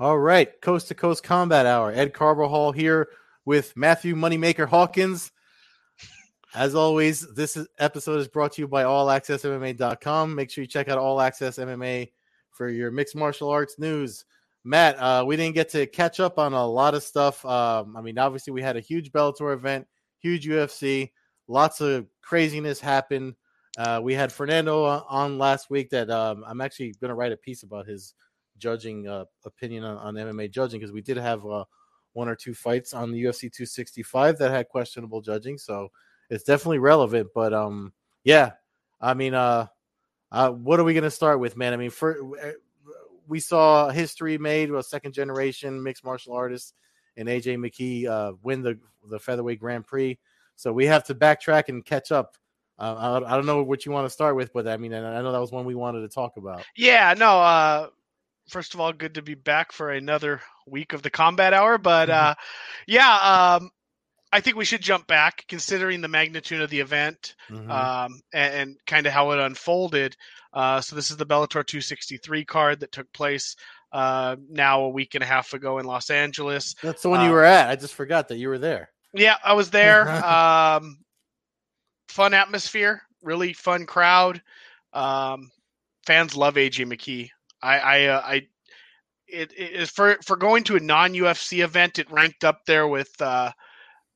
All right, Coast to Coast Combat Hour. Ed Carvajal here with Matthew Moneymaker Hawkins. As always, this episode is brought to you by AllAccessMMA.com. Make sure you check out All Access MMA for your mixed martial arts news. Matt, uh, we didn't get to catch up on a lot of stuff. Um, I mean, obviously, we had a huge Bellator event, huge UFC, lots of craziness happened. Uh, we had Fernando on last week that um, I'm actually going to write a piece about his judging uh, opinion on, on, MMA judging because we did have uh, one or two fights on the UFC 265 that had questionable judging, so it's definitely relevant. But um, yeah, I mean, uh, uh what are we gonna start with, man? I mean, for uh, we saw history made with a second generation mixed martial artist and AJ McKee uh, win the the featherweight Grand Prix. So we have to backtrack and catch up. Uh, I, I, don't know what you want to start with, but I mean, I know that was one we wanted to talk about. Yeah, no, uh, first of all, good to be back for another week of the combat hour. But mm-hmm. uh, yeah, um, I think we should jump back, considering the magnitude of the event mm-hmm. um, and, and kind of how it unfolded. Uh, so this is the Bellator 263 card that took place uh, now a week and a half ago in Los Angeles. That's the one you uh, were at. I just forgot that you were there. Yeah, I was there. um, fun atmosphere, really fun crowd. Um, fans love AJ McKee. I I, uh, I it, it for for going to a non UFC event. It ranked up there with, uh,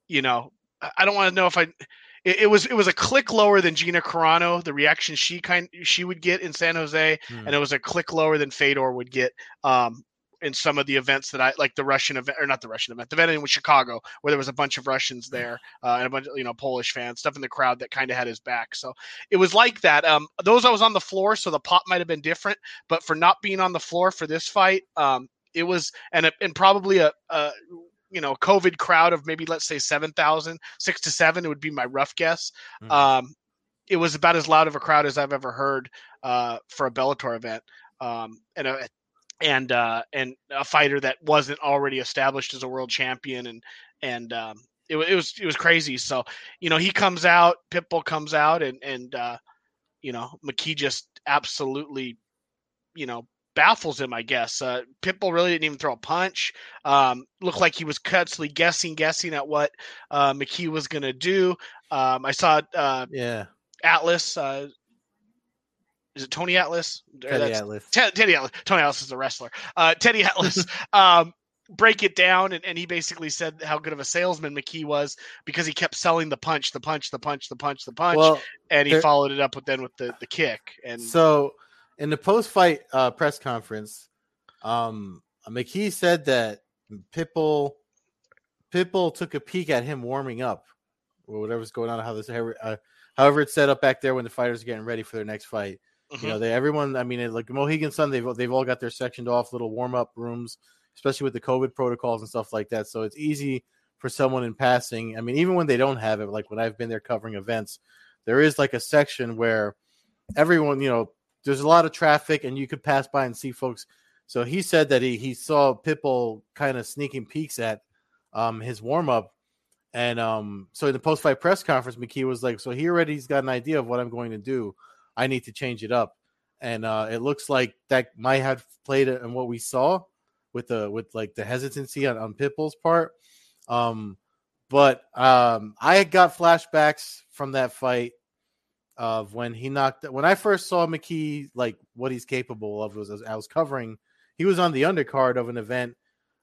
you know, I don't want to know if I. It, it, was it was a click lower than Gina Carano. The reaction she kind she would get in San Jose, hmm. and it was a click lower than Fedor would get um, in some of the events that I like the Russian event or not the Russian event, the event in Chicago where there was a bunch of Russians there uh, and a bunch of you know Polish fans, stuff in the crowd that kind of had his back. So it was like that. Um, those I was on the floor, so the pop might have been different, but for not being on the floor for this fight, um, it was and a, and probably a, a you know COVID crowd of maybe let's say 7,000, six to seven. It would be my rough guess. Mm. Um, it was about as loud of a crowd as I've ever heard uh, for a Bellator event. Um, and a, and uh, and a fighter that wasn't already established as a world champion, and and um, it, it was it was crazy. So you know he comes out, Pitbull comes out, and and uh, you know McKee just absolutely you know baffles him, I guess. Uh, Pitbull really didn't even throw a punch. Um, looked like he was constantly guessing, guessing at what uh, McKee was to do. Um, I saw, uh, yeah, Atlas, uh, is it Tony Atlas? Teddy Atlas. T- Teddy Atlas. Tony Atlas is a wrestler. Uh, Teddy Atlas. um, break it down and, and he basically said how good of a salesman McKee was because he kept selling the punch, the punch, the punch, the punch, the punch, well, and he there, followed it up with then with the, the kick. And so in the post fight uh, press conference, um, McKee said that Pitbull Pitbull took a peek at him warming up or whatever's going on, how this uh, however it's set up back there when the fighters are getting ready for their next fight. Mm-hmm. You know, mm-hmm. they everyone. I mean, like Mohegan Sun, they've they've all got their sectioned off little warm up rooms, especially with the COVID protocols and stuff like that. So it's easy for someone in passing. I mean, even when they don't have it, like when I've been there covering events, there is like a section where everyone, you know, there's a lot of traffic and you could pass by and see folks. So he said that he he saw Pitbull kind of sneaking peeks at um, his warm up. And um, so in the post fight press conference, McKee was like, "So he already's got an idea of what I'm going to do. I need to change it up. And uh, it looks like that might have played in what we saw with the with like the hesitancy on, on Pitbull's part. Um, but um, I got flashbacks from that fight of when he knocked when I first saw McKee like what he's capable of was I was covering he was on the undercard of an event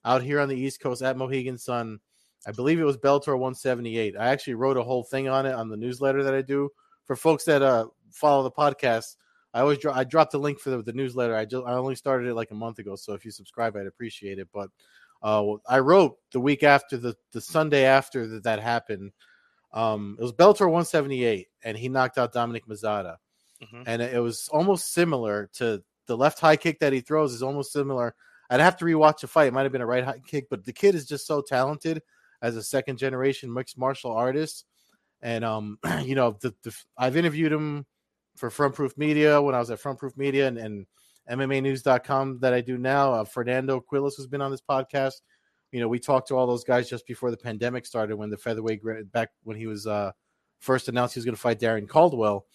out here on the East Coast at Mohegan Sun. I believe it was Bellator 178. I actually wrote a whole thing on it on the newsletter that I do for folks that uh follow the podcast, I always dro- I dropped the link for the, the, newsletter. I just I only started it like a month ago, so if you subscribe, I'd appreciate it. But uh, I wrote the week after the the Sunday after that that happened. Um, it was Bellator 178, and he knocked out Dominic Mazzotta, mm-hmm. and it was almost similar to the left high kick that he throws is almost similar. I'd have to rewatch the fight. It might have been a right high kick, but the kid is just so talented as a second generation mixed martial artist. And um, you know, the, the I've interviewed him for Front Proof Media when I was at Front Proof Media and, and MMAnews.com that I do now. Uh, Fernando Quiles has been on this podcast. You know, we talked to all those guys just before the pandemic started when the featherweight back when he was uh, first announced he was going to fight Darrion Caldwell.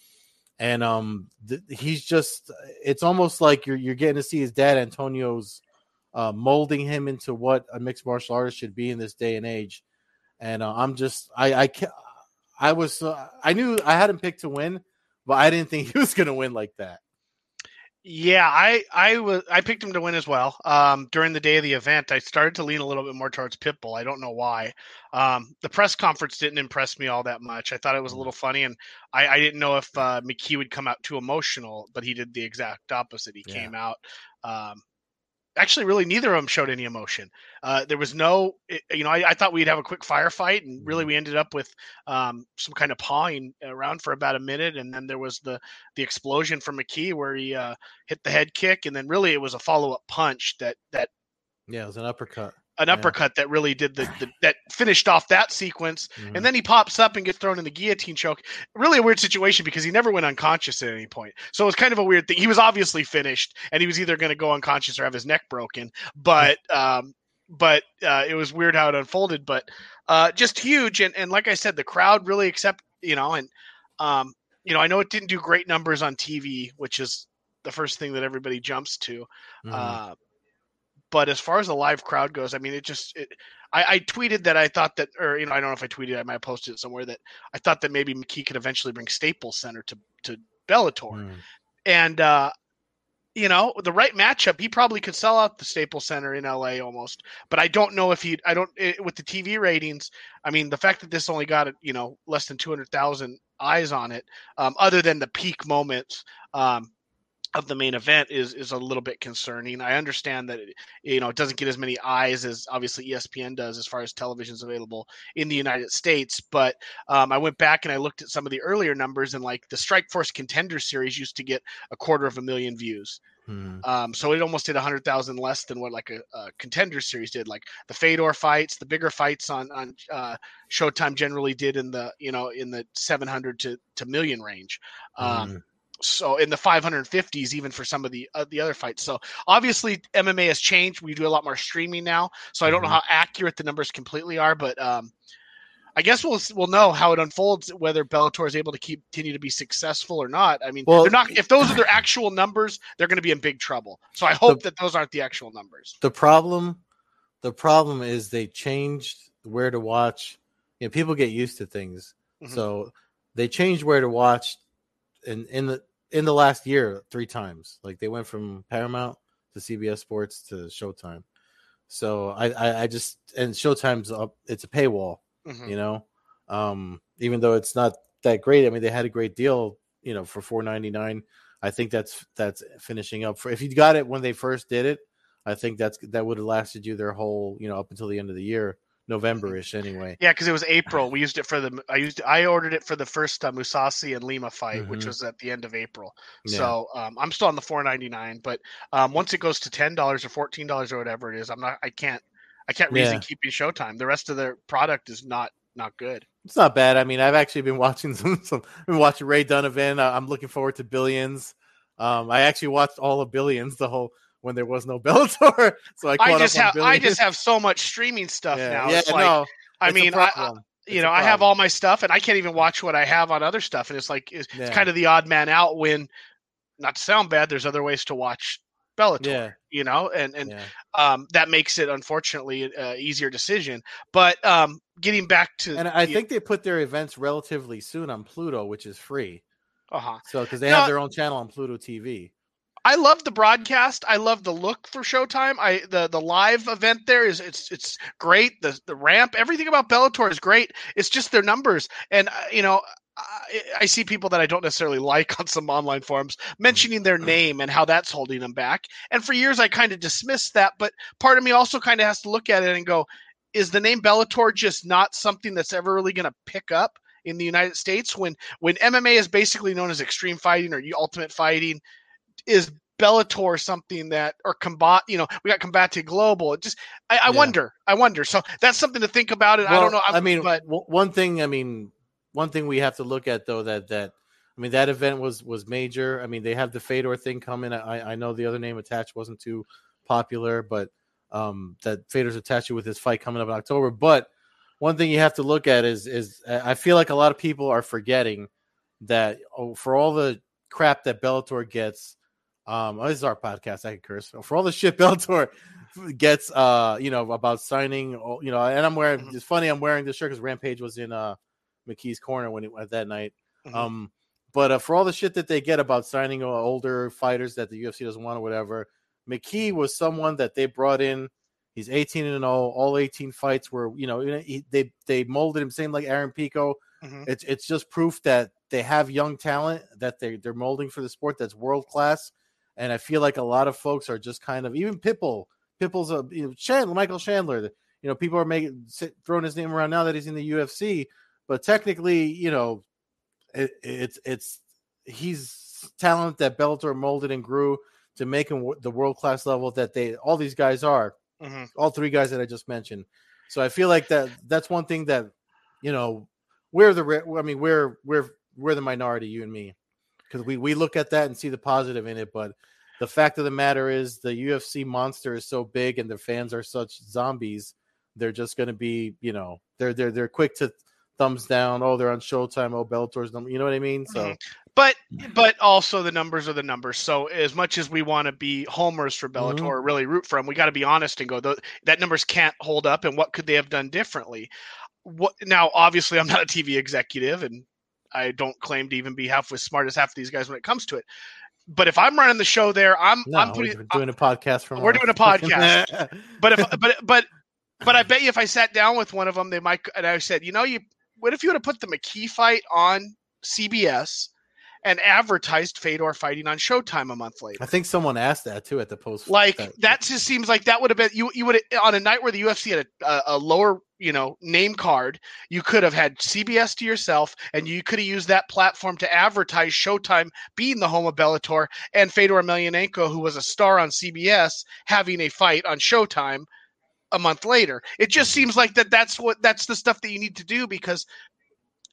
and um, th- he's just it's almost like you're you're getting to see his dad Antonio's uh, molding him into what a mixed martial artist should be in this day and age. And uh, I'm just I I can I was I knew I had him picked to win, but I didn't think he was going to win like that. Yeah, I I was I picked him to win as well. Um, during the day of the event, I started to lean a little bit more towards Pitbull. I don't know why. Um, the press conference didn't impress me all that much. I thought it was a little funny, and I, I didn't know if uh, McKee would come out too emotional, but he did the exact opposite. He yeah. came out um, actually really neither of them showed any emotion. Uh, there was no, you know, I, I, thought we'd have a quick firefight, and really mm-hmm. we ended up with um, some kind of pawing around for about a minute, and then there was the the explosion from McKee where he uh, hit the head kick, and then really it was a follow up punch that that yeah, it was an uppercut an uppercut yeah. that really did the, the, that finished off that sequence. Mm-hmm. and then he pops up and gets thrown in the guillotine choke. Really a weird situation because he never went unconscious at any point. So it was kind of a weird thing. He was obviously finished and he was either going to go unconscious or have his neck broken. But um but uh, it was weird how it unfolded. But uh just huge. And, and like i said the crowd really accept you know and um you know i know it didn't do great numbers on tv which is the first thing that everybody jumps to. Mm-hmm. uh but as far as the live crowd goes, I mean, it just it, I, I, tweeted that I thought that, or you know, I don't know if I tweeted, I might have posted it somewhere that I thought that maybe McKee could eventually bring Staples Center to to Bellator, mm. and uh, you know, the right matchup, he probably could sell out the Staples Center in LA almost. But I don't know if he, I don't it, with the TV ratings. I mean, the fact that this only got you know less than two hundred thousand eyes on it, um, other than the peak moments. Um, of the main event is is a little bit concerning. I understand that it, you know it doesn't get as many eyes as obviously ESPN does as far as television's available in the United States, but um, I went back and I looked at some of the earlier numbers and like the Strikeforce Contender Series used to get a quarter of a million views. Hmm. Um, so it almost did a hundred thousand less than what like a, a, contender series did. Like the Fedor fights, the bigger fights on on uh, Showtime generally did in the you know in the seven hundred to to million range. Um, hmm so in the 550s even for some of the uh, the other fights. So obviously mma has changed. We do a lot more streaming now. So i don't mm-hmm. know how accurate the numbers completely are but um i guess we'll we'll know how it unfolds whether bellator is able to keep, continue to be successful or not. I mean well, they're not if those are their actual numbers they're going to be in big trouble. So i hope the, that those aren't the actual numbers. The problem the problem is they changed where to watch you know people get used to things. Mm-hmm. so they changed where to watch in in the in the last year three times. Like they went from Paramount to CBS Sports to Showtime. So I I, I just and Showtime's up. It's a paywall, mm-hmm. you know. Um, even though it's not that great. I mean, they had a great deal, you know, for four ninety nine. I think that's that's finishing up for if you got it when they first did it. I think that's that would have lasted you their whole, you know, up until the end of the year. November-ish anyway. Yeah, because it was April. We used it for the. I used. I ordered it for the first uh, Mousasi and Lima fight, mm-hmm. which was at the end of April. Yeah. So um, I'm still on the 4.99, but um, once it goes to ten dollars or fourteen dollars or whatever it is, I'm not. I can't. I can't reason yeah. keeping Showtime. The rest of their product is not not good. It's not bad. I mean, I've actually been watching some. some I've been watching Ray Donovan. I'm looking forward to Billions. Um, I actually watched all of Billions, the whole when there was no Bellator. so I, I just have I just have so much streaming stuff yeah. now. Yeah, it's like, no, I mean, I, you know, I have all my stuff, and I can't even watch what I have on other stuff, and it's like it's, yeah. it's kind of the odd man out when, not to sound bad, there's other ways to watch Bellator, yeah. you know, and and yeah. um, that makes it unfortunately an easier decision. But um, getting back to, and I the, think they put their events relatively soon on Pluto, which is free. Uh huh. So because they have their own channel on Pluto TV. I love the broadcast. I love the look for Showtime. I the the live event there is it's it's great. The the ramp, everything about Bellator is great. It's just their numbers, and uh, you know. I, I see people that I don't necessarily like on some online forums mentioning their name and how that's holding them back. And for years, I kind of dismissed that. But part of me also kind of has to look at it and go, is the name Bellator just not something that's ever really going to pick up in the United States when when MMA is basically known as extreme fighting or ultimate fighting is Bellator something that or combat you know we got Combate Global it just I, I yeah. wonder I wonder so that's something to think about it well, I don't know I, I mean but one thing I mean one thing we have to look at though that that I mean that event was was major I mean they have the Fedor thing coming I I know the other name attached wasn't too popular but um that Fedor's attached with his fight coming up in October but one thing you have to look at is is I feel like a lot of people are forgetting that oh, for all the crap that Bellator gets. Um, oh, this is our podcast. I can curse for all the shit Bellator gets. Uh, you know about signing. You know, and I'm wearing. Mhm. It's funny. I'm wearing this shirt because Rampage was in uh McKee's corner when it went that night. Mhm. Um, but uh, for all the shit that they get about signing uh, older fighters that the UFC doesn't want or whatever, McKee was someone that they brought in. He's 18 and 0. All 18 fights were, you know, he, they they molded him same like Aaron Pico. Mhm. It's it's just proof that they have young talent that they they're molding for the sport that's world class. And I feel like a lot of folks are just kind of even Pipple. Pipple's a you know, Chandler, Michael Chandler. You know, people are making sit- throwing his name around now that he's in the UFC, but technically, you know, it, it's it's he's talent that Bellator molded and grew to make him the world class level that they all these guys are. Mhm. All three guys that I just mentioned. So I feel like that that's one thing that you know we're the I mean we're we're we're the minority, you and me, because we we look at that and see the positive in it, but. The fact of the matter is, the UFC monster is so big, and the fans are such zombies. They're just going to be, you know, they're they're they're quick to thumbs down. Oh, they're on Showtime. Oh, Bellator's number. You know what I mean? So Mhm. But but also the numbers are the numbers. So as much as we want to be homers for Bellator, Mhm. or really root for them, we got to be honest and go. "Tho- That numbers can't hold up, and what could they have done differently? What now? Obviously, I'm not a TV executive, and I don't claim to even be half as smart as half of these guys when it comes to it. But if I'm running the show there, I'm no, I'm we're putting. doing a podcast from. we're doing a podcast. But if but but but I bet you if I sat down with one of them, they might. And I said, you know, you what if you would have put the McKee fight on CBS and advertised Fedor fighting on Showtime a month later? I think someone asked that too at the post. Like that just seems like that would have been you. You would on a night where the UFC had a, a, a lower you know name card. You could have had CBS to yourself, and you could have used that platform to advertise Showtime being the home of Bellator and Fedor Emelianenko, who was a star on CBS, having a fight on Showtime a month later. It just seems like that. That's what that's the stuff that you need to do because,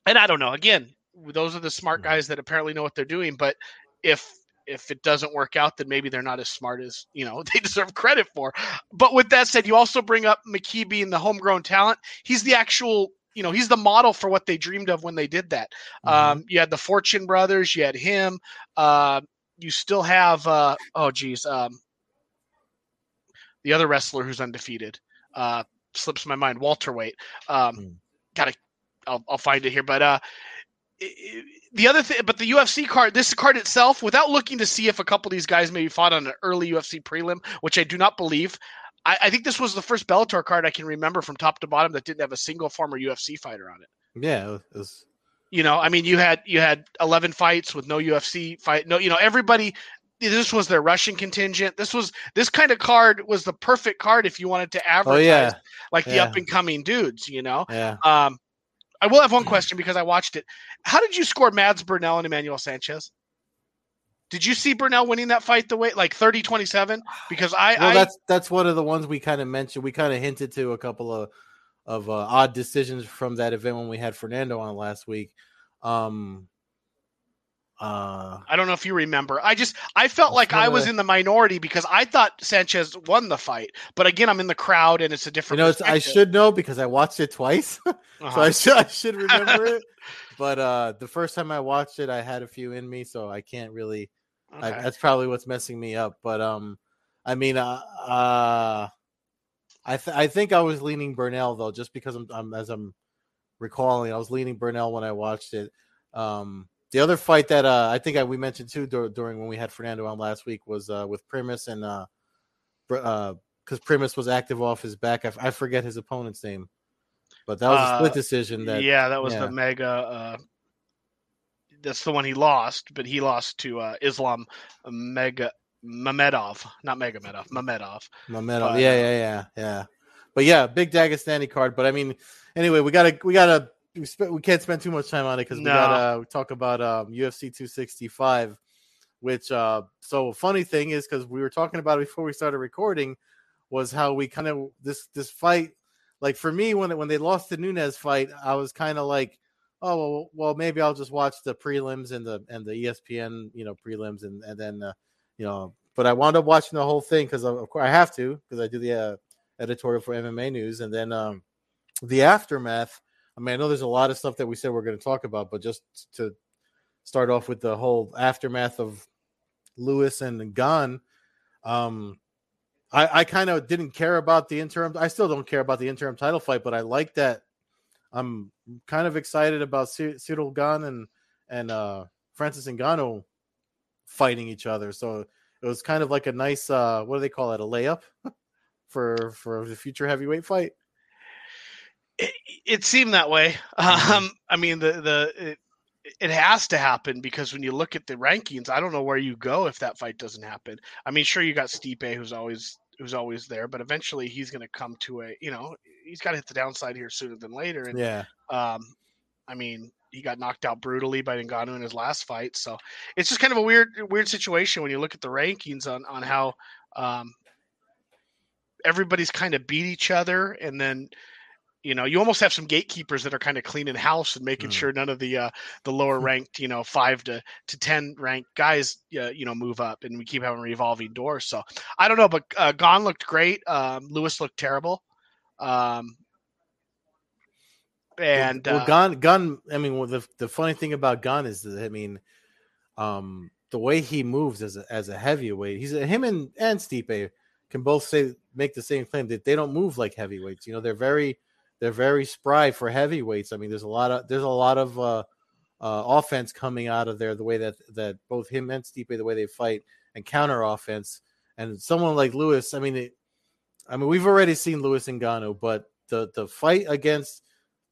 and I don't know. Again, those are the smart guys that apparently know what they're doing. But if if it doesn't work out, then maybe they're not as smart as you know they deserve credit for. But with that said, you also bring up McKee being the homegrown talent. He's the actual, you know, he's the model for what they dreamed of when they did that. Mhm. Um, you had the Fortune brothers, you had him. Uh, you still have, uh, oh geez, um, the other wrestler who's undefeated. Uh, slips my mind. Walter Waite. Um, Hmm. Gotta, I'll, I'll find it here. But uh, the other thing, but the UFC card, this card itself, without looking to see if a couple of these guys maybe fought on an early UFC prelim, which I do not believe. I, I think this was the first Bellator card I can remember from top to bottom that didn't have a single former UFC fighter on it. yeah, it was, You know, I mean, you had you had eleven fights with no UFC fight. No, you know, everybody. This was their Russian contingent. This was this kind of card was the perfect card if you wanted to oh advertise yeah, like the up and coming dudes. You know, yeah. um, I will have one question because I watched it. How did you score Mads Burnell and Emmanuel Sanchez? Did you see Burnell winning that fight the way like 30-27? Because I, Well, I that's that's one of the ones we kind of mentioned. We kind of hinted to a couple of of uh, odd decisions from that event when we had Fernando on last week. Um, uh, I don't know if you remember. I just I felt like I was in the minority because I thought Sanchez won the fight. But again, I'm in the crowd and it's a you different. know, I should know because I watched it twice, so Uh-huh. I should I should remember it. But uh, the first time I watched it, I had a few in me, so I can't really. I, that's probably what's messing me up. But um, I mean, uh, uh I th- I think I was leaning Burnell though, just because I'm, I'm as I'm recalling, I was leaning Burnell when I watched it. Um, the other fight that uh, I think I, we mentioned too dur- during when we had Fernando on last week was uh, with Primus and uh, because Primus was active off his back. I, f- I forget his opponent's name, but that was a split Uh, decision. That yeah, that was yeah. the mega. Uh, that's the one he lost, but he lost to uh, Islam Mega Mamedov, not Megamedov, Mamedov. But, yeah, uh, yeah, yeah, yeah. But yeah, big Dagestani card. But I mean, anyway, we gotta, we gotta, we, sp- we can't spend too much time on it because No. we gotta talk about um, UFC 265. Which, uh, so funny thing is because we were talking about it before we started recording, was how we kind of this this fight. Like for me, when when they lost the Nunes fight, I was kind of like, oh well, well, maybe I'll just watch the prelims and the and the ESPN, you know, prelims and and then. Uh, you know, but I wound up watching the whole thing because of course I have to because I do the uh, editorial for MMA news, and then um, the aftermath. I mean, I know there's a lot of stuff that we said we're going to talk about, but just to start off with the whole aftermath of Lewis and Gane, Um, I, I kind of didn't care about the interim. I still don't care about the interim title fight, but I like that. I'm kind of excited about Ciryl Gane and and uh, Francis Ngannou fighting each other. So it was kind of like a nice uh, what do they call it? A layup for for the future heavyweight fight. It, it seemed that way. Mm-hmm. Um, I mean the the it, it has to happen because when you look at the rankings, I don't know where you go if that fight doesn't happen. I mean, sure you got Stipe who's always who's always there, but eventually he's going to come to a you know he's got to hit the downside here sooner than later. And yeah, um, I mean he got knocked out brutally by Ngannou in his last fight, so it's just kind of a weird weird situation when you look at the rankings on on how um, everybody's kind of beat each other, and then you know you almost have some gatekeepers that are kind of cleaning house and making mm. sure none of the uh the lower ranked you know five to to ten ranked guys uh, you know move up and we keep having revolving doors so i don't know but uh looked great um lewis looked terrible um and well, well Gane Gane i mean well, the, the funny thing about Gane is that i mean um the way he moves as a as a heavyweight he's a, him and and Stipe can both say make the same claim that they don't move like heavyweights you know they're very they're very spry for heavyweights. I mean, there's a lot of there's a lot of uh, uh, offense coming out of there. The way that that both him and Stipe, the way they fight and counter offense, and someone like Lewis. I mean, it, I mean, we've already seen Lewis and Gane, but the the fight against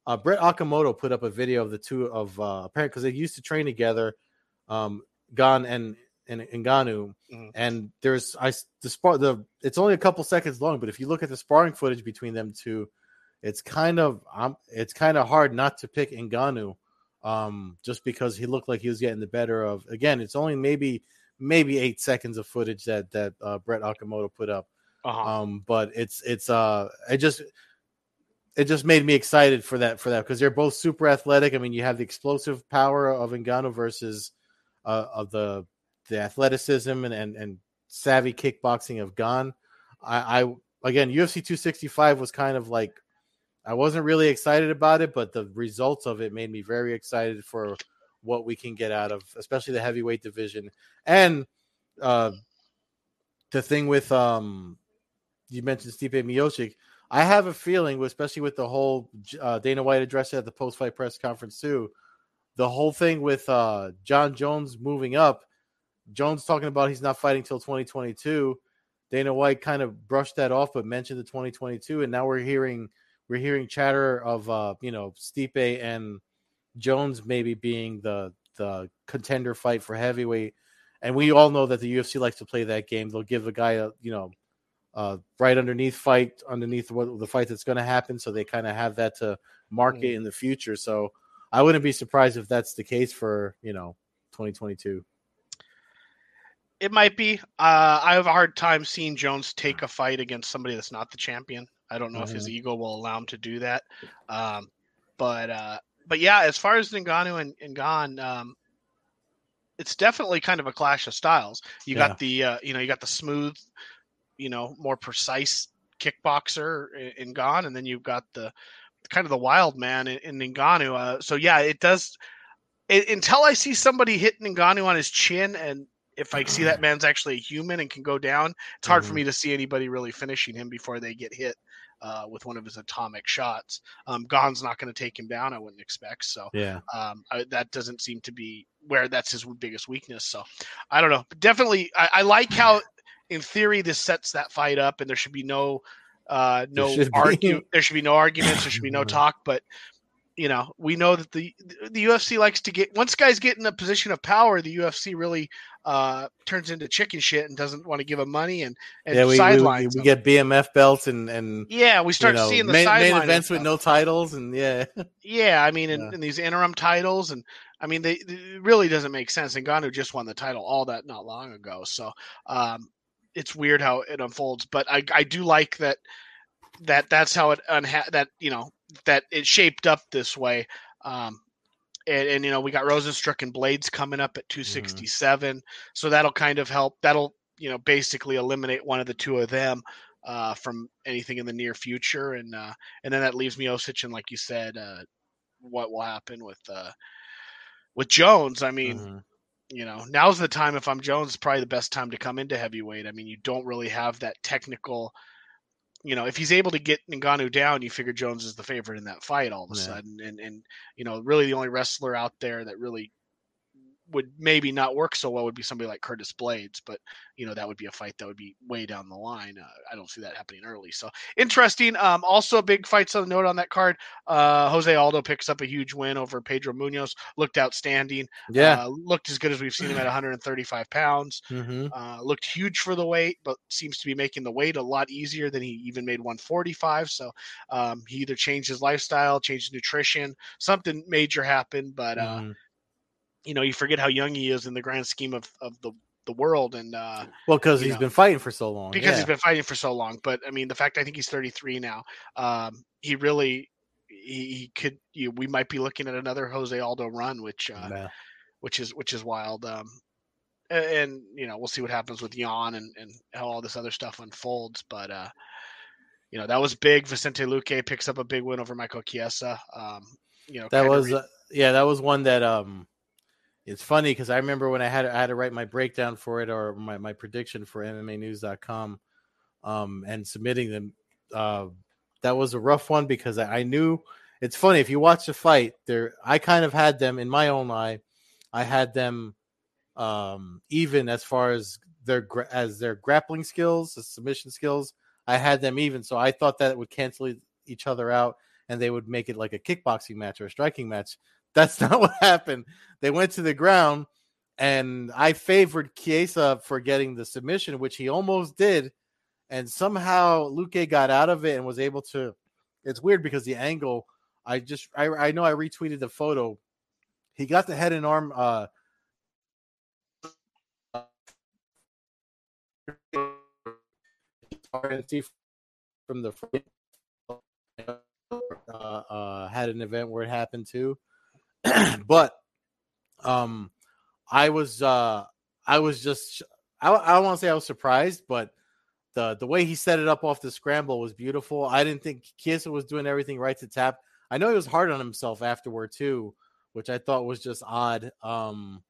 uh, Brett Okamoto put up a video of the two of uh, apparently because they used to train together, um, Gane and and Ngannou, mm-hmm. and there's I the spar the it's only a couple seconds long, but if you look at the sparring footage between them two, it's kind of um, it's kind of hard not to pick Ngannou, um, just because he looked like he was getting the better of. Again, it's only maybe maybe eight seconds of footage that that uh, Brett Okamoto put up, uh-huh. um, but it's it's uh it just it just made me excited for that for that because they're both super athletic. I mean, you have the explosive power of Ngannou versus uh, of the the athleticism and, and and savvy kickboxing of Gane. I, I again UFC 265 was kind of like I wasn't really excited about it, but the results of it made me very excited for what we can get out of, especially the heavyweight division. And uh, the thing with um, you mentioned Stipe Miocic, I have a feeling, especially with the whole uh, Dana White address at the post fight press conference too, the whole thing with uh, Jon Jones moving up, Jones talking about he's not fighting till 2022. Dana White kind of brushed that off, but mentioned the 2022, and now we're hearing we're hearing chatter of uh, you know Stipe and Jones maybe being the the contender fight for heavyweight, and we all know that the UFC likes to play that game. They'll give a guy a you know uh, right underneath fight underneath what the fight that's going to happen, so they kind of have that to market mm-hmm. in the future. So I wouldn't be surprised if that's the case for you know 2022. It might be. Uh, I have a hard time seeing Jones take a fight against somebody that's not the champion. I don't know mm-hmm. if his mm-hmm. ego will allow him to do that. Um, but uh, but yeah, as far as Ngannou and, and Gane, um, it's definitely kind of a clash of styles. You yeah. got the uh, you know you got the smooth, you know, more precise kickboxer in, in Gane, and then you've got the kind of the wild man in, in Ngannou. Uh, so yeah, it does. It, until I see somebody hitting Ngannou on his chin and if I see that man's actually a human and can go down, it's hard mm-hmm. for me to see anybody really finishing him before they get hit uh, with one of his atomic shots. Um, Gane's not going to take him down, I wouldn't expect. So yeah, um, I, that doesn't seem to be where that's his biggest weakness. So I don't know. But definitely, I, I like how, in theory, this sets that fight up, and there should be no uh no argue there should be no arguments there should be no talk but you know, we know that the the UFC likes to get once guys get in a position of power, the UFC really uh, turns into chicken shit and doesn't want to give them money and, and yeah, we, sidelines. We, we, get BMF belts and and yeah, we start you know, seeing the main, main events with no titles and yeah, yeah. I mean, in, yeah. these interim titles and I mean, they, they it really doesn't make sense. And Ngannou just won the title all that not long ago, so um, it's weird how it unfolds. But I I do like that that that's how it unha- that you know that it shaped up this way. Um, and, and, you know we got Rozenstruik and Blades coming up at 267, mm-hmm. so that'll kind of help. That'll you know basically eliminate one of the two of them uh, from anything in the near future, and uh, and then that leaves Miocic and like you said, uh, what will happen with uh, with Jones, I mean, Mhm. you know, now's the time. If I'm Jones, it's probably the best time to come into heavyweight. I mean, you don't really have that technical. You know, if he's able to get Ngannou down, you figure Jones is the favorite in that fight all of a Yeah. sudden, and and you know, really the only wrestler out there that really would maybe not work so well would be somebody like Curtis Blades, but you know that would be a fight that would be way down the line. Uh, I don't see that happening early. So interesting. Um, also, big fights on the note on that card. Uh, Jose Aldo picks up a huge win over Pedro Munhoz. Looked outstanding. Yeah. Uh, looked as good as we've seen him at 135 pounds. hmm Uh, looked huge for the weight, but seems to be making the weight a lot easier than he even made 145. So um, he either changed his lifestyle, changed his nutrition, something major happened. But uh, Mhm. You know, you forget how young he is in the grand scheme of, of the, the world. And uh, Well, because you he's know, been fighting for so long. because yeah. he's been fighting for so long. But I mean, the fact I think he's 33 now, um, he really he, he could. You, we might be looking at another Jose Aldo run, which uh, which is which is wild. Um, a- and, you know, we'll see what happens with Yan and, and how all this other stuff unfolds. But uh, you know, that was big. Vicente Luque picks up a big win over Michael Chiesa. Um, you know, That was re- uh, yeah, that was one that um it's funny because I remember when I had I had to write my breakdown for it or my, my prediction for MMAnews.com um and submitting them uh that was a rough one because I, I knew it's funny if you watch the fight there I kind of had them in my own eye I had them um even as far as their as their grappling skills the submission skills I had them even so I thought that it would cancel each other out and they would make it like a kickboxing match or a striking match. That's not what happened. They went to the ground, and I favored Chiesa for getting the submission, which he almost did. And somehow Luque got out of it and was able to. It's weird because the angle, I just, I, I know I retweeted the photo. He got the head and arm. uh from the uh, uh, had an event where it happened too. but um, I was uh, I was just I, I want to say I was surprised, but the the way he set it up off the scramble was beautiful. I didn't think Chiesa was doing everything right to tap. I know he was hard on himself afterward too, which I thought was just odd. Um,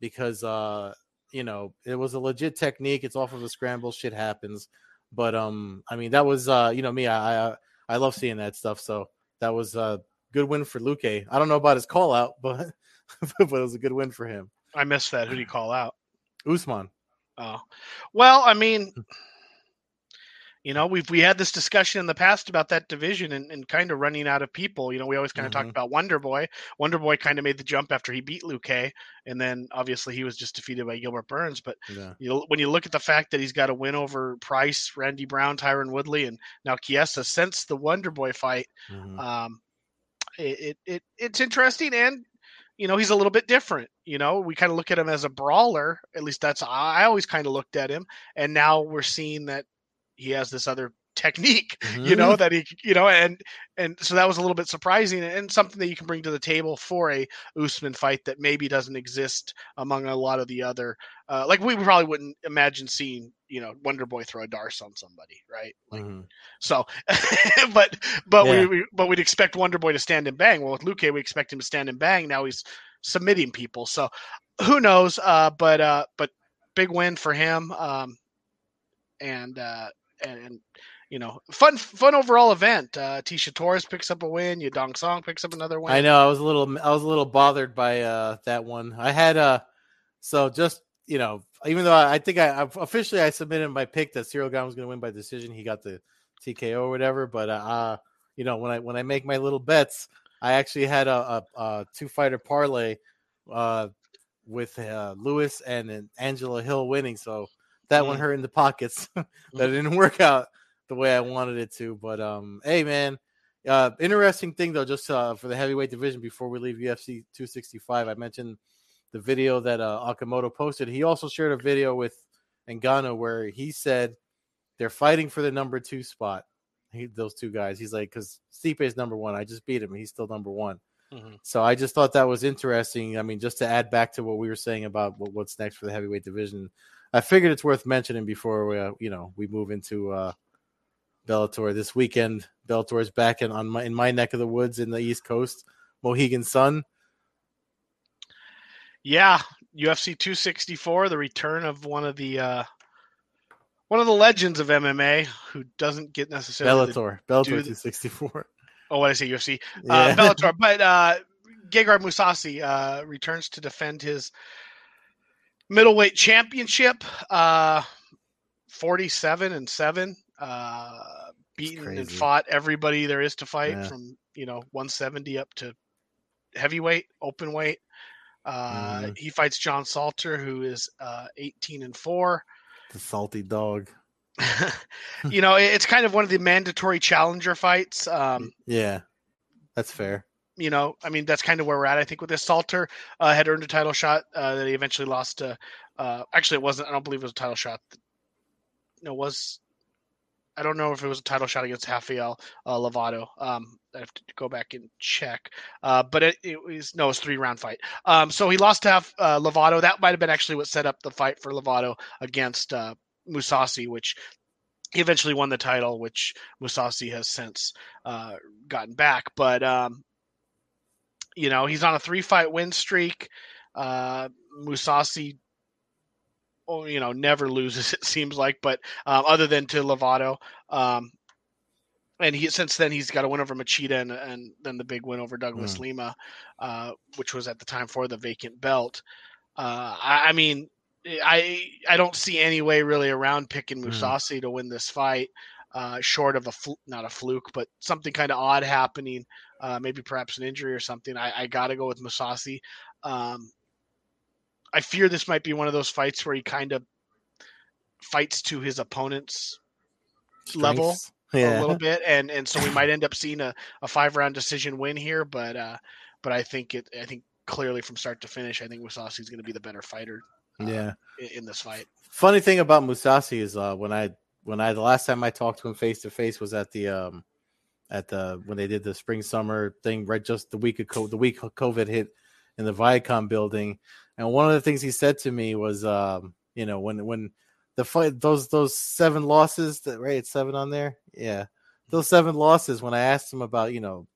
because uh, you know, it was a legit technique. It's off of a scramble. Shit happens. But um, I mean, that was uh, you know, me. I I, I love seeing that stuff. So that was a good win for Luque. I don't know about his call out, but but it was a good win for him. I missed that. Who do you call out? Usman. Oh, well, I mean, you know, we've we had this discussion in the past about that division and, and kind of running out of people. You know, we always kind of Mhm. talked about Wonder Boy. Wonder Boy kind of made the jump after he beat Luque, and then obviously he was just defeated by Gilbert Burns. But Yeah. you know, when you look at the fact that he's got a win over Price, Randy Brown, Tyron Woodley, and now Chiesa since the Wonder Boy fight, Mhm. um, it, it, it it's interesting and you know he's a little bit different you know? We kind of look at him as a brawler at least that's i always kind of looked at him and now we're seeing that he has this other technique you know that he you know and and so that was a little bit surprising and something that you can bring to the table for a Usman fight that maybe doesn't exist among a lot of the other uh, like we probably wouldn't imagine seeing you know Wonder Boy throw a D'Arce on somebody right like Mhm. so, but but Yeah. we, we but we'd expect Wonder Boy to stand and bang. Well, with Luque, we expect him to stand and bang. Now he's submitting people. So who knows? Uh, but uh, but big win for him. Um, and uh, and, and you know, fun fun overall event. Uh, Tisha Torres picks up a win. Yadong Song picks up another win. I know. I was a little. I was a little bothered by uh that one. I had uh so just you know, even though I, I think I I've- officially I submitted my pick that Ciryl Gane was going to win by decision. He got the TKO or whatever. But uh, uh, you know, when I when I make my little bets, I actually had a, a, a two fighter parlay uh with uh, Lewis and then Angela Hill winning. So that one Mm. hurt in the pockets. that it didn't work out the way I wanted it to. But um, hey man, uh, interesting thing though, just uh, for the heavyweight division before we leave UFC 265, I mentioned the video that uh, Okamoto posted. He also shared a video with Ngannou where he said they're fighting for the number two spot. He, those two guys. He's like, because Stipe is number one. I just beat him. He's still number one. Mhm. So I just thought that was interesting. I mean, just to add back to what we were saying about what, what's next for the heavyweight division, I figured it's worth mentioning before we, uh, you know, we move into uh, Bellator this weekend. Bellator is back in on my in my neck of the woods in the East Coast, Mohegan Sun. Yeah, UFC 264, the return of one of the uh, one of the legends of MMA who doesn't get necessarily Bellator, Bellator the- 264. oh what I say UFC Yeah. uh, Bellator, but uh, Gegard Mousasi uh, returns to defend his middleweight championship. Uh, 47 and seven. Uh, beaten and fought everybody there is to fight Yeah. from you know 170 up to heavyweight, open weight. Uh, Mhm. He fights John Salter, who is uh, 18 and four. the salty dog. you know, it's kind of one of the mandatory challenger fights. Um, Yeah, that's fair. you know, I mean, that's kind of where we're at. I think with this Salter uh, had earned a title shot uh, that he eventually lost to. Uh, actually, it wasn't. I don't believe it was a title shot. No, it was. I don't know if it was a title shot against Rafael uh, Lovato. Um, I have to go back and check. Uh, but it, it was no, it was three round fight. Um, so he lost to have, uh, Lovato. That might have been actually what set up the fight for Lovato against uh, Mousasi, which he eventually won the title, which Mousasi has since uh, gotten back. But um, you know, he's on a three fight win streak. Uh, Mousasi, oh, you know, never loses. It seems like, but um, other than to Lovato, um, and he since then he's got a win over Machida and, and then the big win over Douglas Mm. Lima, uh, which was at the time for the vacant belt. Uh, I, I mean, I I don't see any way really around picking Mm. Mousasi to win this fight, uh, short of a fl- not a fluke, but something kind of odd happening, uh, maybe perhaps an injury or something. I, I got to go with Mousasi. Um, I fear this might be one of those fights where he kind of fights to his opponent's level Yeah. a little bit, and and so we might end up seeing a, a five round decision win here. But uh, but I think it I think clearly from start to finish, I think Mousasi is going to be the better fighter uh, yeah. in, in this fight. Funny thing about Mousasi is uh, when I when I the last time I talked to him face to face was at the um at the when they did the spring summer thing right just the week of co- the week COVID hit in the Viacom building, and one of the things he said to me was um you know when when the fight those those seven losses that right it's seven on there yeah those seven losses when I asked him about you know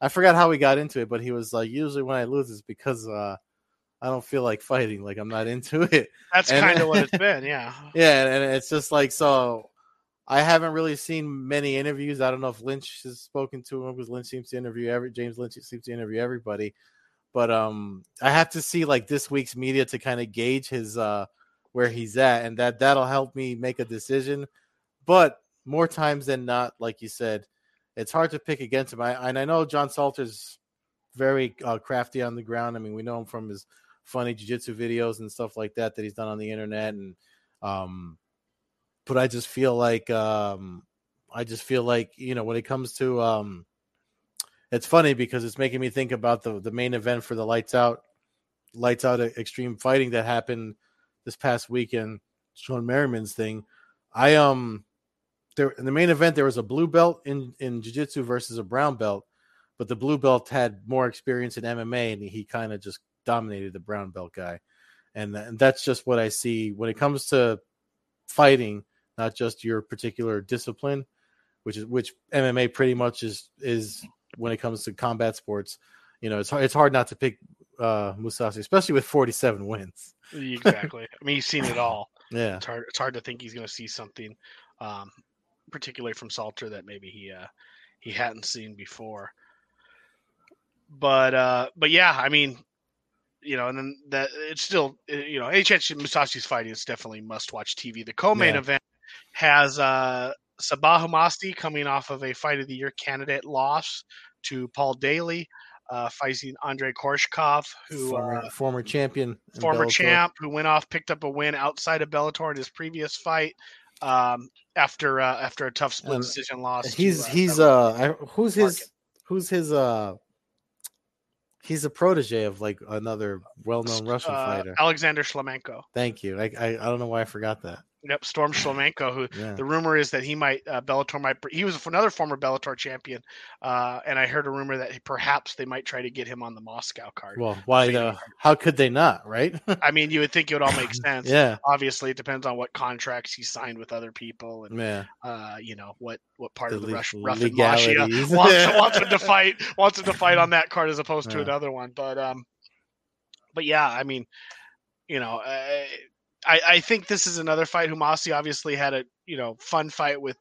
I forgot how we got into it but he was like usually when I lose is because uh I don't feel like fighting like I'm not into it That's kind of what it's been, yeah. yeah, and it's just like so. I haven't really seen many interviews. I don't know if Lynch has spoken to him because Lynch seems to interview every James Lynch seems to interview everybody. But um, I have to see like this week's media to kind of gauge his uh where he's at, and that that'll help me make a decision. But more times than not, like you said, it's hard to pick against him. I and I know John Salter's very uh, crafty on the ground. I mean, we know him from his funny jiu-jitsu videos and stuff like that that he's done on the internet and um but I just feel like um I just feel like, you know, when it comes to um it's funny because it's making me think about the the main event for the lights out lights out extreme fighting that happened this past weekend, Shawne Merriman's thing. I um there in the main event there was a blue belt in in jiu-jitsu versus a brown belt, but the blue belt had more experience in MMA and he kind of just dominated the brown belt guy. And, and that's just what I see when it comes to fighting, not just your particular discipline, which is which MMA pretty much is is when it comes to combat sports. You know, it's hard, it's hard not to pick uh Mousasi, especially with 47 wins. Exactly. I mean, he's seen it all. Yeah. It's hard. It's hard to think he's going to see something, um, particularly from Salter that maybe he uh, he hadn't seen before. But uh, but yeah, I mean, you know, and then that it's still uh, you know, HH Mousasi's fighting is definitely must watch TV. The co-main Yeah. event has uh, Sabah Homasi coming off of a Fight of the Year candidate loss to Paul Daly, uh, fighting Andre Koreshkov, who former, uh, former champion, former Bellator. champ who went off picked up a win outside of Bellator in his previous fight um, after uh, after a tough split Um, decision loss. to, He's uh, he's Trevor uh who's his who's his uh he's a protege of like another well-known Russian uh, fighter. Alexander Shlemenko. Thank you. I, I I don't know why I forgot that. Yep, Storm Shlemenko, who Yeah. the rumor is that he might uh, Bellator might he was another former Bellator champion, uh, and I heard a rumor that perhaps they might try to get him on the Moscow card. Well, why the how could they not, right? I mean, you would think it would all make sense. yeah. Obviously, it depends on what contracts he signed with other people, and Yeah. uh, you know what what part The of the le- Rush, rough and Mafia wants, wants him to fight wants him to fight on that card as opposed to Yeah. another one. But um, but yeah, I mean, you know, I, I, I think this is another fight. Homasi obviously had a you know fun fight with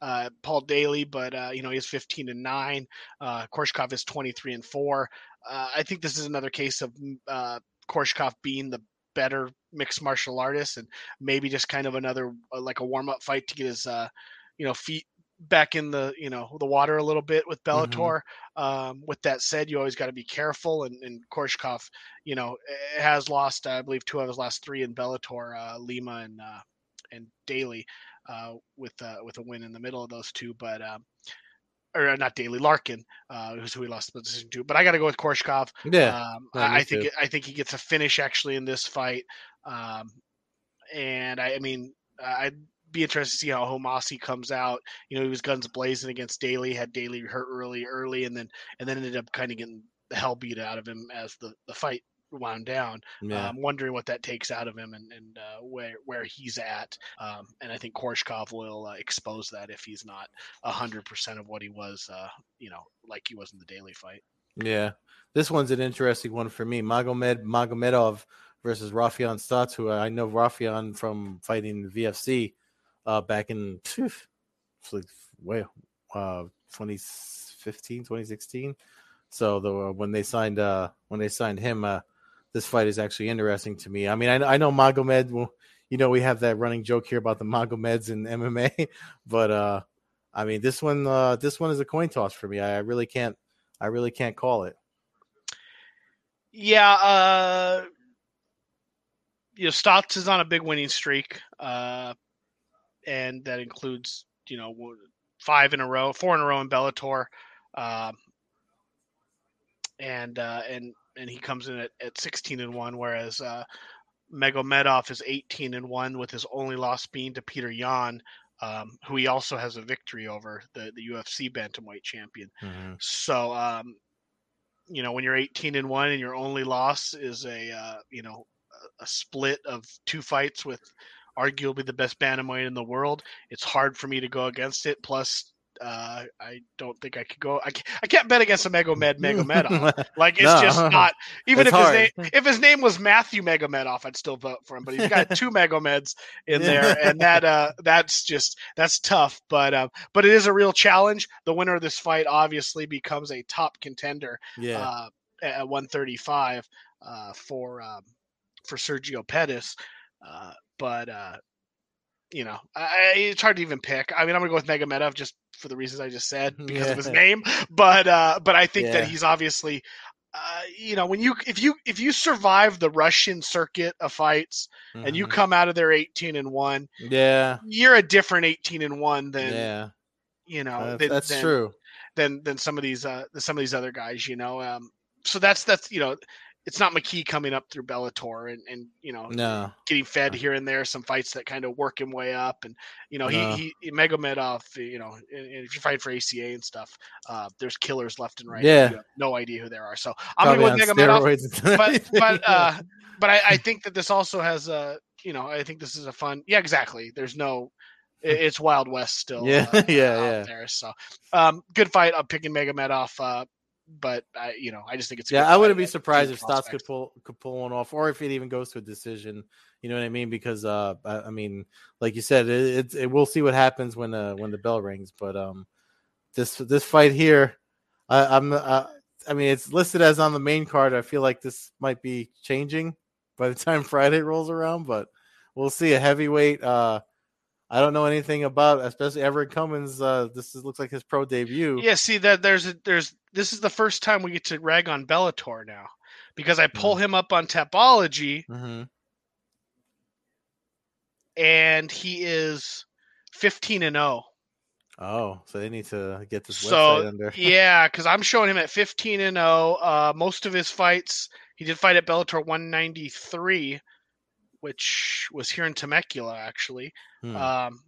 uh, Paul Daley, but uh, you know he's 15 and nine. Uh, Koreshkov is 23 and four. Uh, I think this is another case of uh, Koreshkov being the better mixed martial artist, and maybe just kind of another uh, like a warm up fight to get his uh, you know feet back in the you know the water a little bit with Mhm. Bellator. Um, with that said, you always got to be careful, and, and Koreshkov, you know, has lost I believe two of his last three in Bellator, uh, Lima and uh, and Daley, uh, with uh, with a win in the middle of those two, but. Um, or not Daley Larkin, uh, who's who he lost the position to. But I got to go with Koreshkov. Yeah. Um, I, I think too. I think he gets a finish actually in this fight, um, and I, I mean I'd be interested to see how Homasi comes out. You know, he was guns blazing against Daley, had Daley hurt really early, and then and then ended up kind of getting the hell beat out of him as the the fight wound down. yeah i'm wondering what that takes out of him and and uh, where where he's at. Um, and I think Koreshkov will uh, expose that if he's not hundred percent of what he was. Uh, you know, like he was in the Daley fight. Yeah, this one's an interesting one for me. Magomed Magomedov versus Raufeon Stots, who I know Rafian from fighting the VFC uh, back in phew, like way uh, 2015, 2016. So the uh, when they signed uh, when they signed him, uh, this fight is actually interesting to me. I mean, I, I know Magomed. Well, you know, we have that running joke here about the Magomeds in MMA, but uh, I mean, this one uh, this one is a coin toss for me. I, I really can't I really can't call it. Yeah, uh, you know, Stots is on a big winning streak, uh, and that includes you know five in a row, four in a row in Bellator, um, and uh, and and he comes in at, at sixteen and one, whereas uh, Magomedov is eighteen and one, with his only loss being to Petr Yan, um, who he also has a victory over the the UFC bantamweight champion. So, um, you know, when you're 18 and one and your only loss is a, uh, you know, a split of two fights with arguably the best bantamweight in the world, it's hard for me to go against it. Plus, uh, I don't think I could go. I can't, I can't bet against a Magomed Magomedov. Like it's No. just not. Even It's if his name if his name was Matthew Magomedov, I'd still vote for him. But he's got two Magomeds in there, and that uh, that's just that's tough. But uh, but it is a real challenge. The winner of this fight obviously becomes a top contender yeah, uh, at 135 uh, for um, for Sergio Pettis. Uh, but uh, you know, I, it's hard to even pick. I mean, I'm gonna go with Magomedov just for the reasons I just said because of his name. But uh, but I think Yeah. that he's obviously. Uh, you know when you if you if you survive the Russian circuit of fights and you Mhm. come out of there 18 and 1 yeah, you're a different 18 and 1 than yeah, you know That's- than, that's than- true. than than some of these uh than some of these other guys you know um so that's that's you know it's not McKee coming up through Bellator and and you know No, getting fed here and there some fights that kind of work him way up and you know No. he he Magomedov you know and, and if you fight for ACA and stuff uh there's killers left and right. Yeah. no idea who there are. So I'm Probably gonna go with Magomedov but but uh but I, I think that this also has a you know I think this is a fun yeah exactly. There's no it- it's Wild West still Yeah, uh, yeah, out yeah. there. So um good fight I'm picking Magomedov uh but I you know I just think it's a yeah, good I wouldn't be surprised team if Stots could pull could pull one off, or if it even goes to a decision. You know what I mean? Because uh, I, I mean, like you said, it, it's it, we'll see what happens when uh when the bell rings. But um, this this fight here, I, I'm uh, I mean, it's listed as on the main card. I feel like this might be changing by the time Friday rolls around, but we'll see. A heavyweight. Uh, I don't know anything about, especially Everett Cummings. Uh, this is, looks like his pro debut. Yeah, see that there's a, there's this is the first time we get to rag on Bellator now because I pull him up on Tapology hmm and he is 15 and 0. Oh, so they need to get this So website under. yeah, because I'm showing him at 15 and 0. Uh, most of his fights, he did fight at Bellator 193, which was here in Temecula actually. Hmm. Um,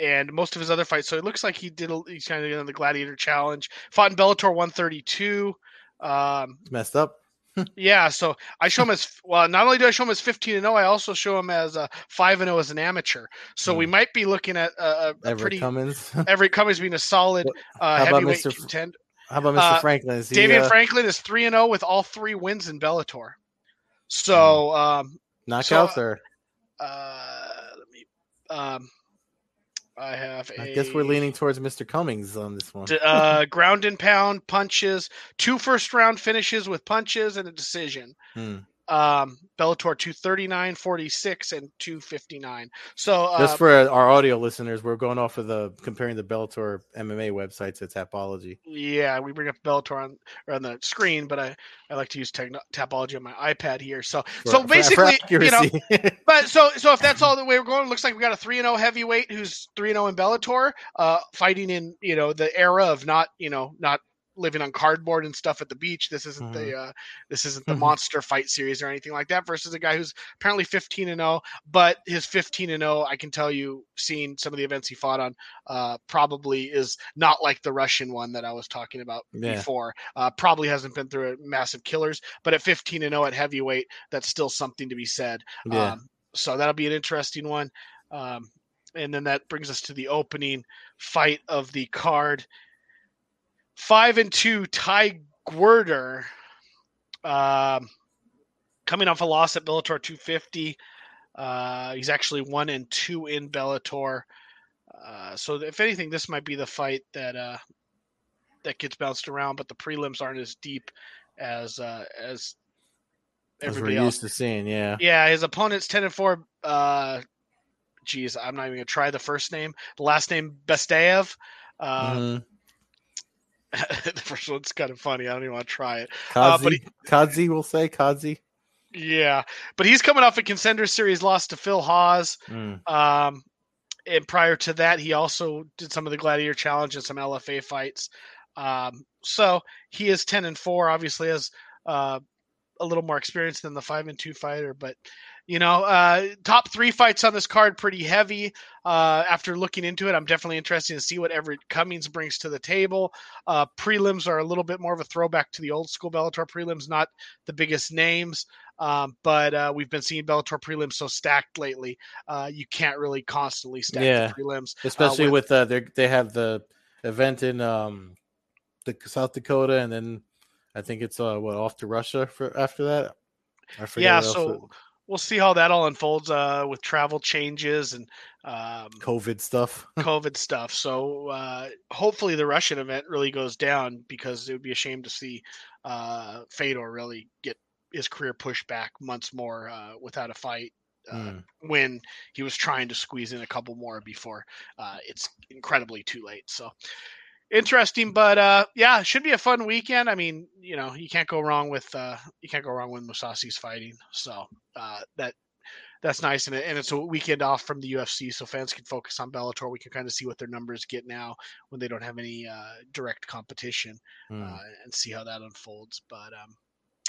and most of his other fights, so it looks like he did. A, he's kind of in the Gladiator Challenge. Fought in Bellator 132. Um, It's messed up. yeah, so I show him as well. Not only do I show him as 15 and 0, I also show him as uh, five and 0 as an amateur. So we might be looking at a, a, a Everett pretty Cummings. Everett Cummings being a solid uh, heavyweight Mr. Contender. How about Mr. Uh, Franklin? Is he, Davion uh, Franklin is three and zero with all three wins in Bellator. So um, Knockouts So, or uh, let me. Um, I have. I guess we're leaning towards Mr. Cummings on this one. Uh, ground and pound punches, two first round finishes with punches and a decision. Hmm. Um, Bellator 239, 46, and 259. So uh, Just for our audio listeners, we're going off of the comparing the Bellator MMA website to Tapology. yeah, we bring up Bellator on on the screen, but I, I like to use techno- Tapology on my iPad here. So For- so for basically, you know, but so so if that's all the way we're going, it looks like we got a three and zero heavyweight who's three and zero in Bellator, uh, fighting in you know the era of not you know not living on cardboard and stuff at the beach. This isn't the uh, this isn't the Mhm. monster fight series or anything like that. Versus a guy who's apparently fifteen and zero, but his fifteen and zero, I can tell you, seeing some of the events he fought on, uh, probably is not like the Russian one that I was talking about Yeah. before. Uh, probably hasn't been through a massive killers, but at fifteen and zero at heavyweight, that's still something to be said. yeah. Um, so that'll be an interesting one. Um, and then that brings us to the opening fight of the card. Five and two, Ty Gwerder, um, coming off a loss at Bellator 250. Uh, he's actually one and two in Bellator. Uh, so if anything, this might be the fight that uh, that gets bounced around, but the prelims aren't as deep as uh, as everybody else. used to seeing, yeah. Yeah, his opponent's ten and four. Uh, geez, I'm not even gonna try the first name. The last name Bestayev. Uh, Mhm. the first one's kind of funny. I don't even want to try it. uh, Kazi, but he- Kazi will say Kazi. Yeah, but he's coming off a contender series loss to Phil Hawes. Mm. Um, and prior to that, he also did some of the Gladiator Challenge and some LFA fights. Um, so he is ten and four. Obviously, has uh, a little more experience than the five and two fighter. But you know, uh, top three fights on this card pretty heavy. Uh, after looking into it, I'm definitely interested to see what Everett Cummings brings to the table. Uh, prelims are a little bit more of a throwback to the old school Bellator prelims, not the biggest names. Um, but uh, we've been seeing Bellator prelims so stacked lately. Uh, you can't really constantly stack Yeah. the prelims. Especially with- with, uh, they they have the event in um, the South Dakota, and then I think it's uh, what off to Russia for after that. I forget Yeah, so we'll see how that all unfolds uh, with travel changes and um, COVID stuff. COVID stuff. So uh, hopefully the Russian event really goes down because it would be a shame to see uh, Fedor really get his career pushed back months more uh, without a fight. Uh, Mm. When he was trying to squeeze in a couple more before uh, it's incredibly too late. So interesting, but uh, yeah, should be a fun weekend. I mean, you know, you can't go wrong with uh, you can't go wrong with Mousasi's fighting. So uh, that that's nice, and, it, and it's a weekend off from the UFC, so fans can focus on Bellator. We can kind of see what their numbers get now when they don't have any uh, direct competition, Mm. uh, and see how that unfolds. But um,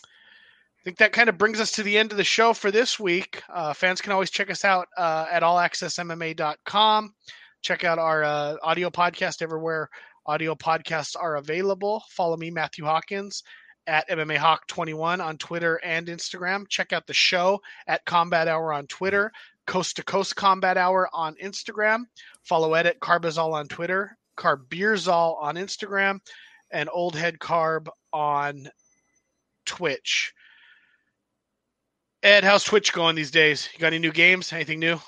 I think that kind of brings us to the end of the show for this week. Uh, fans can always check us out uh, at allaccessmma.com. Check out our uh, audio podcast everywhere audio podcasts are available. Follow me, Matthew Hawkins, at MMA Hawk 21 on Twitter and Instagram. Check out the show at Combat Hour on Twitter, Coast to Coast Combat Hour on Instagram. Follow Ed at Carbazol on Twitter, Carbeerzol on Instagram, and Old Head Carb on Twitch. Ed, how's Twitch going these days? You got any new games? Anything new?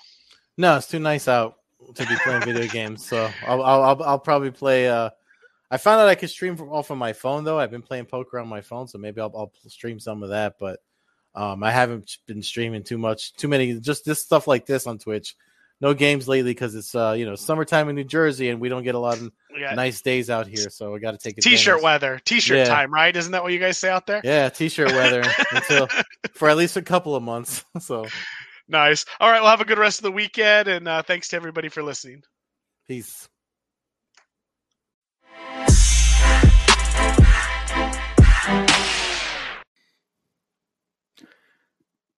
No, it's too nice out to be playing video games. So I'll, I'll I'll I'll probably play. Uh, I found out I could stream from off of my phone though. I've been playing poker on my phone, so maybe I'll I'll stream some of that. But um, I haven't been streaming too much, too many, just this stuff like this on Twitch. No games lately because it's uh you know summertime in New Jersey and we don't get a lot of got nice days out here, so we got to take it. t-shirt weather, t-shirt Yeah. time, right? Isn't that what you guys say out there? Yeah, t-shirt weather until for at least a couple of months. So Nice. All right. Well, have a good rest of the weekend, and uh, thanks to everybody for listening. peace.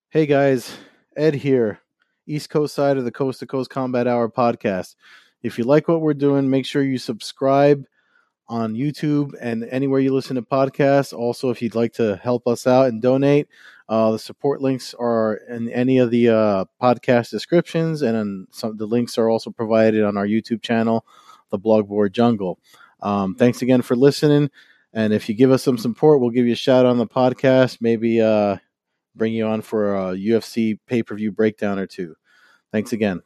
Hey guys, Ed here, East Coast side of the Coast to Coast Combat Hour podcast. If you like what we're doing, make sure you subscribe on YouTube and anywhere you listen to podcasts. Also, if you'd like to help us out and donate, uh, the support links are in any of the uh, podcast descriptions, and some the links are also provided on our YouTube channel, the Blogboard Jungle. Um, thanks again for listening, and if you give us some support, we'll give you a shout out on the podcast. Maybe uh, bring you on for a UFC pay per view breakdown or two. Thanks again.